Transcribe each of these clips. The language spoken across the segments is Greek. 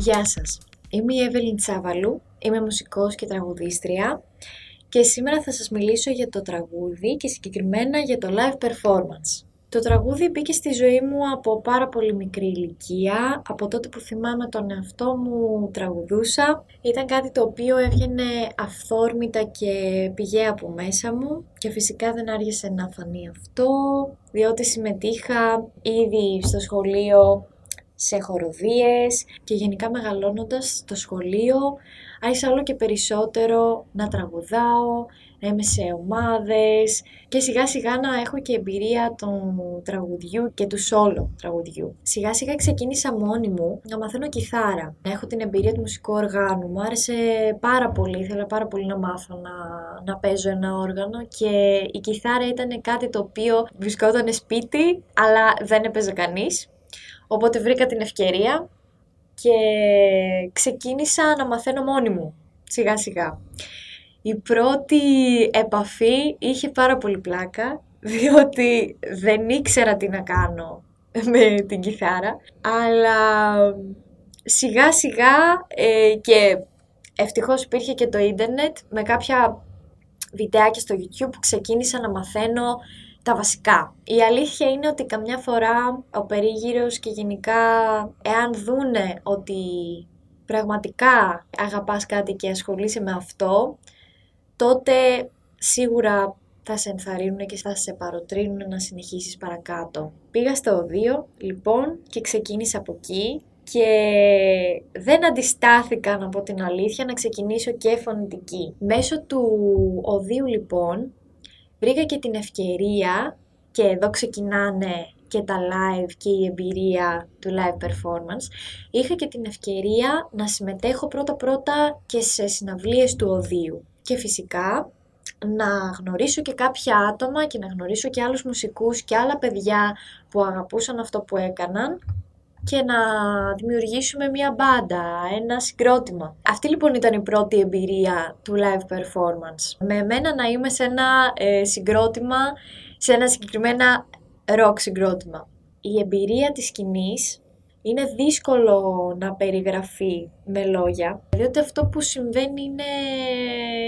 Γεια σας, είμαι η Εύελιν Τσάβαλου, είμαι μουσικός και τραγουδίστρια και σήμερα θα σας μιλήσω για το τραγούδι και συγκεκριμένα για το live performance. Το τραγούδι μπήκε στη ζωή μου από πάρα πολύ μικρή ηλικία, από τότε που θυμάμαι τον εαυτό μου τραγουδούσα. Ήταν κάτι το οποίο έβγαινε αυθόρμητα και πηγαία από μέσα μου και φυσικά δεν άργησε να φανεί αυτό, διότι συμμετείχα ήδη στο σχολείο σε χοροδίες και γενικά μεγαλώνοντας στο σχολείο άρχισα όλο και περισσότερο να τραγουδάω, να είμαι σε ομάδες και σιγά σιγά να έχω και εμπειρία των τραγουδιού και του solo τραγουδιού. Σιγά σιγά ξεκίνησα μόνη μου να μαθαίνω κιθάρα, να έχω την εμπειρία του μουσικού οργάνου. Μου άρεσε πάρα πολύ, ήθελα πάρα πολύ να μάθω να, να παίζω ένα όργανο και η κιθάρα ήταν κάτι το οποίο βρισκόταν σπίτι αλλά δεν έπαιζε κανείς. Οπότε βρήκα την ευκαιρία και ξεκίνησα να μαθαίνω μόνη μου, σιγά σιγά. Η πρώτη επαφή είχε πάρα πολύ πλάκα, διότι δεν ήξερα τι να κάνω με την κιθάρα, αλλά σιγά σιγά ε, και ευτυχώς υπήρχε και το ίντερνετ με κάποια βιντεάκια στο YouTube που ξεκίνησα να μαθαίνω τα βασικά. Η αλήθεια είναι ότι καμιά φορά ο περίγυρος και γενικά εάν δούνε ότι πραγματικά αγαπάς κάτι και ασχολείσαι με αυτό, τότε σίγουρα θα σε ενθαρρύνουν και θα σε παροτρύνουν να συνεχίσεις παρακάτω. Πήγα στο οδείο, λοιπόν, και ξεκίνησα από εκεί και δεν αντιστάθηκα, από την αλήθεια, να ξεκινήσω και φωνητική. Μέσω του οδείου, λοιπόν, βρήκα και την ευκαιρία και εδώ ξεκινάνε και τα live και η εμπειρία του live performance, είχα και την ευκαιρία να συμμετέχω πρώτα-πρώτα και σε συναυλίες του οδείου. Και φυσικά να γνωρίσω και κάποια άτομα και να γνωρίσω και άλλους μουσικούς και άλλα παιδιά που αγαπούσαν αυτό που έκαναν και να δημιουργήσουμε μια μπάντα, ένα συγκρότημα. Αυτή λοιπόν ήταν η πρώτη εμπειρία του live performance. Με εμένα να είμαι σε ένα ε, συγκρότημα, σε ένα συγκεκριμένα rock συγκρότημα. Η εμπειρία της σκηνής είναι δύσκολο να περιγραφεί με λόγια, διότι αυτό που συμβαίνει είναι,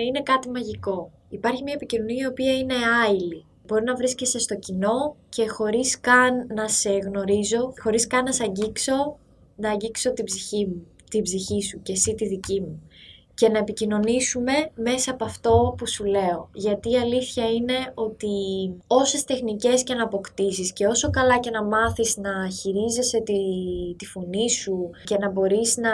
είναι κάτι μαγικό. Υπάρχει μια επικοινωνία η οποία είναι άειλη. Μπορεί να βρίσκεσαι στο κοινό και χωρίς καν να σε γνωρίζω, χωρίς καν να σε αγγίξω, να αγγίξω την ψυχή μου, την ψυχή σου και εσύ τη δική μου και να επικοινωνήσουμε μέσα από αυτό που σου λέω. Γιατί η αλήθεια είναι ότι όσες τεχνικές και να αποκτήσεις και όσο καλά και να μάθεις να χειρίζεσαι τη, τη φωνή σου και να μπορείς να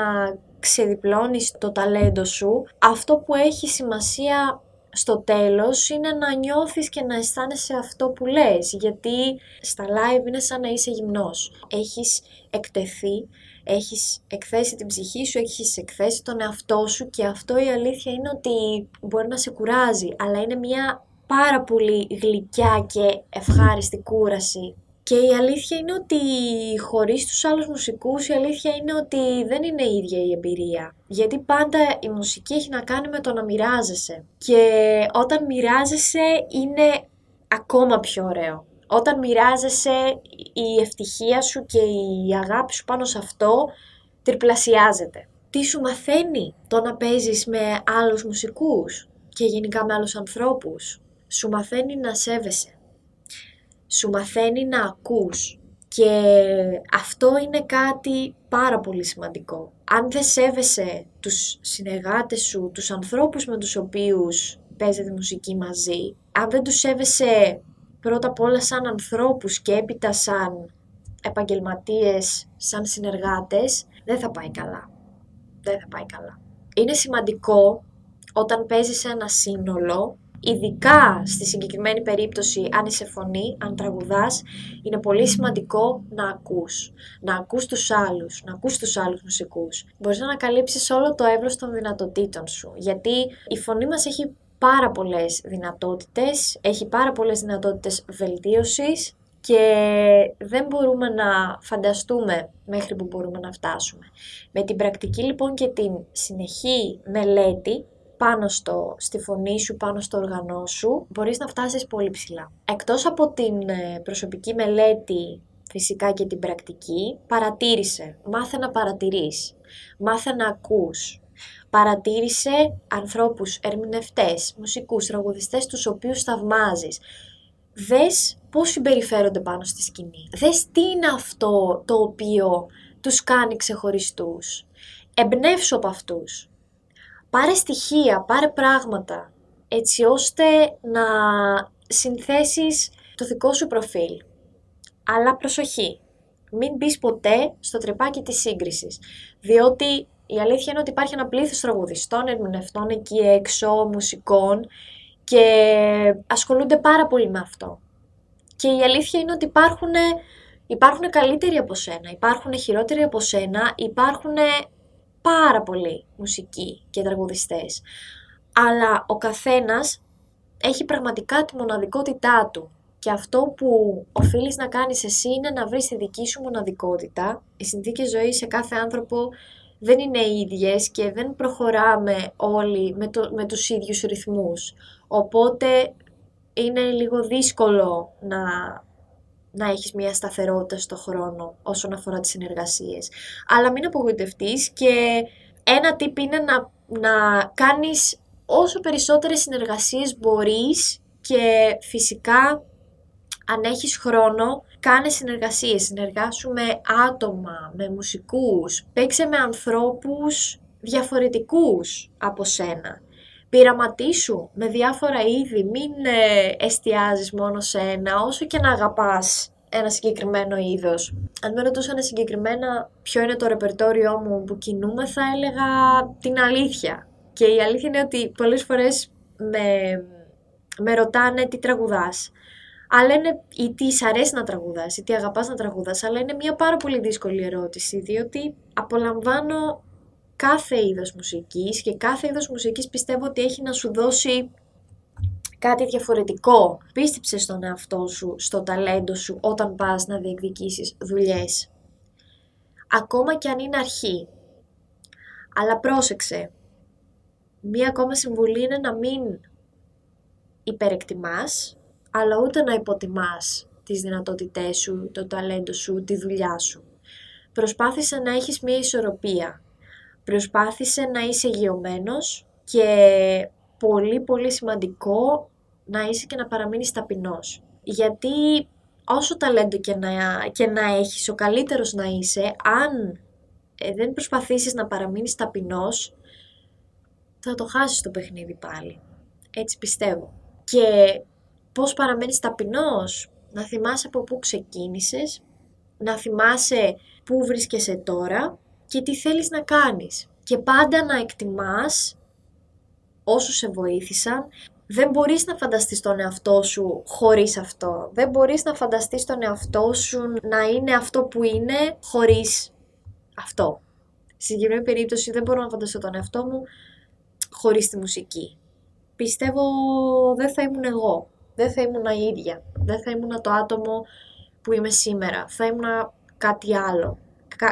ξεδιπλώνεις το ταλέντο σου, αυτό που έχει σημασία στο τέλος είναι να νιώθεις και να αισθάνεσαι αυτό που λες, γιατί στα live είναι σαν να είσαι γυμνός. Έχεις εκτεθεί, έχεις εκθέσει την ψυχή σου, έχεις εκθέσει τον εαυτό σου και αυτό η αλήθεια είναι ότι μπορεί να σε κουράζει, αλλά είναι μια πάρα πολύ γλυκιά και ευχάριστη κούραση και η αλήθεια είναι ότι χωρίς τους άλλους μουσικούς η αλήθεια είναι ότι δεν είναι η ίδια η εμπειρία. Γιατί πάντα η μουσική έχει να κάνει με το να μοιράζεσαι. Και όταν μοιράζεσαι είναι ακόμα πιο ωραίο. Όταν μοιράζεσαι η ευτυχία σου και η αγάπη σου πάνω σε αυτό τριπλασιάζεται. Τι σου μαθαίνει το να παίζεις με άλλους μουσικούς και γενικά με άλλους ανθρώπους; Σου μαθαίνει να σέβεσαι σου μαθαίνει να ακούς και αυτό είναι κάτι πάρα πολύ σημαντικό. Αν δεν σέβεσαι τους συνεργάτες σου, τους ανθρώπους με τους οποίους παίζετε μουσική μαζί, αν δεν τους σέβεσαι πρώτα απ' όλα σαν ανθρώπους και έπειτα σαν επαγγελματίες, σαν συνεργάτες, δεν θα πάει καλά. Δεν θα πάει καλά. Είναι σημαντικό όταν παίζεις ένα σύνολο Ειδικά στη συγκεκριμένη περίπτωση, αν είσαι φωνή, αν τραγουδάς, είναι πολύ σημαντικό να ακούς. Να ακούς τους άλλους, να ακούς τους άλλους μουσικούς. Μπορείς να ανακαλύψεις όλο το εύρος των δυνατοτήτων σου, γιατί η φωνή μας έχει πάρα πολλές δυνατότητες, έχει πάρα πολλές δυνατότητες βελτίωσης και δεν μπορούμε να φανταστούμε μέχρι που μπορούμε να φτάσουμε. Με την πρακτική λοιπόν και την συνεχή μελέτη πάνω στο, στη φωνή σου, πάνω στο οργανό σου, μπορείς να φτάσεις πολύ ψηλά. Εκτός από την ε, προσωπική μελέτη φυσικά και την πρακτική, παρατήρησε, μάθε να παρατηρείς, μάθε να ακούς, παρατήρησε ανθρώπους, ερμηνευτές, μουσικούς, τραγουδιστές, τους οποίους θαυμάζεις. Δες πώς συμπεριφέρονται πάνω στη σκηνή. Δες τι είναι αυτό το οποίο τους κάνει ξεχωριστούς. Εμπνεύσου από αυτούς. Πάρε στοιχεία, πάρε πράγματα, έτσι ώστε να συνθέσεις το δικό σου προφίλ. Αλλά προσοχή, μην μπεις ποτέ στο τρυπάκι της σύγκρισης, διότι η αλήθεια είναι ότι υπάρχει ένα πλήθος τραγουδιστών, ερμηνευτών εκεί έξω, μουσικών και ασχολούνται πάρα πολύ με αυτό. Και η αλήθεια είναι ότι υπάρχουν, υπάρχουν καλύτεροι από σένα, υπάρχουν χειρότεροι από σένα, υπάρχουν πάρα πολλοί μουσικοί και τραγουδιστές. Αλλά ο καθένας έχει πραγματικά τη μοναδικότητά του. Και αυτό που οφείλεις να κάνεις εσύ είναι να βρεις τη δική σου μοναδικότητα. Οι συνθήκες ζωής σε κάθε άνθρωπο δεν είναι ίδιες και δεν προχωράμε όλοι με, το, με τους ίδιους ρυθμούς. Οπότε είναι λίγο δύσκολο να, να έχεις μια σταθερότητα στο χρόνο όσον αφορά τις συνεργασίες. Αλλά μην απογοητευτείς και ένα tip είναι να, να κάνεις όσο περισσότερες συνεργασίες μπορείς και φυσικά αν έχεις χρόνο, κάνε συνεργασίες, συνεργάσου με άτομα, με μουσικούς, παίξε με ανθρώπους διαφορετικούς από σένα. Πειραματίσου με διάφορα είδη, μην ε, εστιάζεις μόνο σε ένα, όσο και να αγαπάς ένα συγκεκριμένο είδος. Αν με ρωτούσαν συγκεκριμένα ποιο είναι το ρεπερτόριό μου που κινούμε, θα έλεγα την αλήθεια. Και η αλήθεια είναι ότι πολλές φορές με, με ρωτάνε τι τραγουδάς αλλά είναι ή τι σ' αρέσει να τραγουδάς ή τι αγαπάς να τραγουδάς, αλλά είναι μια πάρα πολύ δύσκολη ερώτηση, διότι απολαμβάνω κάθε είδος μουσικής και κάθε είδος μουσικής πιστεύω ότι έχει να σου δώσει κάτι διαφορετικό. Πίστεψε στον εαυτό σου, στο ταλέντο σου όταν πας να διεκδικήσεις δουλειές. Ακόμα και αν είναι αρχή. Αλλά πρόσεξε. Μία ακόμα συμβουλή είναι να μην υπερεκτιμάς αλλά ούτε να υποτιμάς τις δυνατότητές σου, το ταλέντο σου, τη δουλειά σου. Προσπάθησε να έχεις μια ισορροπία. Προσπάθησε να είσαι γεωμένος και πολύ πολύ σημαντικό να είσαι και να παραμείνεις ταπεινός. Γιατί όσο ταλέντο και να, και να έχεις, ο καλύτερος να είσαι, αν ε, δεν προσπαθήσεις να παραμείνεις ταπεινός, θα το χάσεις το παιχνίδι πάλι. Έτσι πιστεύω. Και πώς παραμένεις ταπεινός, να θυμάσαι από πού ξεκίνησες, να θυμάσαι πού βρίσκεσαι τώρα και τι θέλεις να κάνεις. Και πάντα να εκτιμάς όσους σε βοήθησαν. Δεν μπορείς να φανταστείς τον εαυτό σου χωρίς αυτό. Δεν μπορείς να φανταστείς τον εαυτό σου να είναι αυτό που είναι χωρίς αυτό. Στη συγκεκριμένη περίπτωση δεν μπορώ να φανταστώ τον εαυτό μου χωρίς τη μουσική. Πιστεύω δεν θα ήμουν εγώ δεν θα ήμουν η ίδια. Δεν θα ήμουν το άτομο που είμαι σήμερα. Θα ήμουν κάτι άλλο,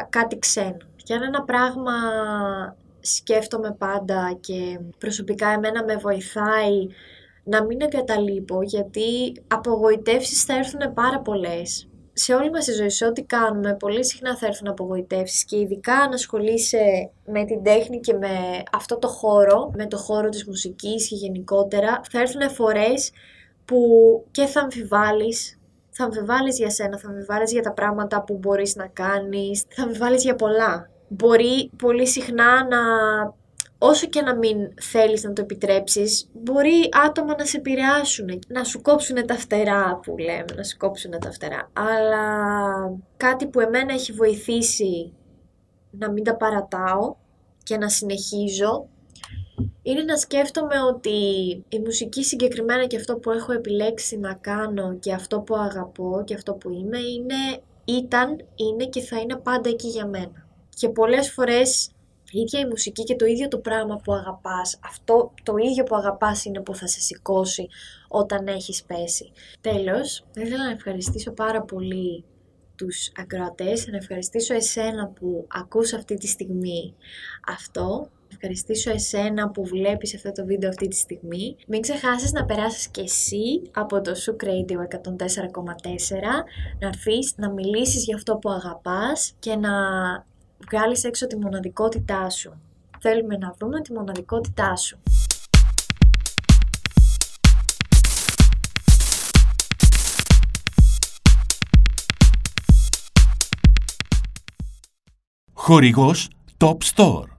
κάτι ξένο. Για ένα πράγμα σκέφτομαι πάντα και προσωπικά εμένα με βοηθάει να μην εγκαταλείπω γιατί απογοητεύσεις θα έρθουν πάρα πολλές. Σε όλη μας τη ζωή, σε ό,τι κάνουμε, πολύ συχνά θα έρθουν απογοητεύσεις και ειδικά αν ασχολείσαι με την τέχνη και με αυτό το χώρο, με το χώρο της μουσικής και γενικότερα, θα έρθουν φορές που και θα αμφιβάλλεις, θα αμφιβάλλεις για σένα, θα αμφιβάλλεις για τα πράγματα που μπορείς να κάνεις, θα αμφιβάλλεις για πολλά. Μπορεί πολύ συχνά να, όσο και να μην θέλεις να το επιτρέψεις, μπορεί άτομα να σε επηρεάσουν, να σου κόψουν τα φτερά που λέμε, να σου κόψουν τα φτερά. Αλλά κάτι που εμένα έχει βοηθήσει να μην τα παρατάω και να συνεχίζω είναι να σκέφτομαι ότι η μουσική συγκεκριμένα και αυτό που έχω επιλέξει να κάνω και αυτό που αγαπώ και αυτό που είμαι είναι, ήταν, είναι και θα είναι πάντα εκεί για μένα και πολλές φορές η ίδια η μουσική και το ίδιο το πράγμα που αγαπάς, αυτό το ίδιο που αγαπάς είναι που θα σε σηκώσει όταν έχεις πέσει. Τέλος, ήθελα να ευχαριστήσω πάρα πολύ τους ακροατές, να ευχαριστήσω εσένα που ακούς αυτή τη στιγμή αυτό ευχαριστήσω εσένα που βλέπεις αυτό το βίντεο αυτή τη στιγμή. Μην ξεχάσεις να περάσεις και εσύ από το Σου Radio 104,4, να έρθεις να μιλήσεις για αυτό που αγαπάς και να βγάλεις έξω τη μοναδικότητά σου. Θέλουμε να βρούμε τη μοναδικότητά σου. Χορηγός Top Store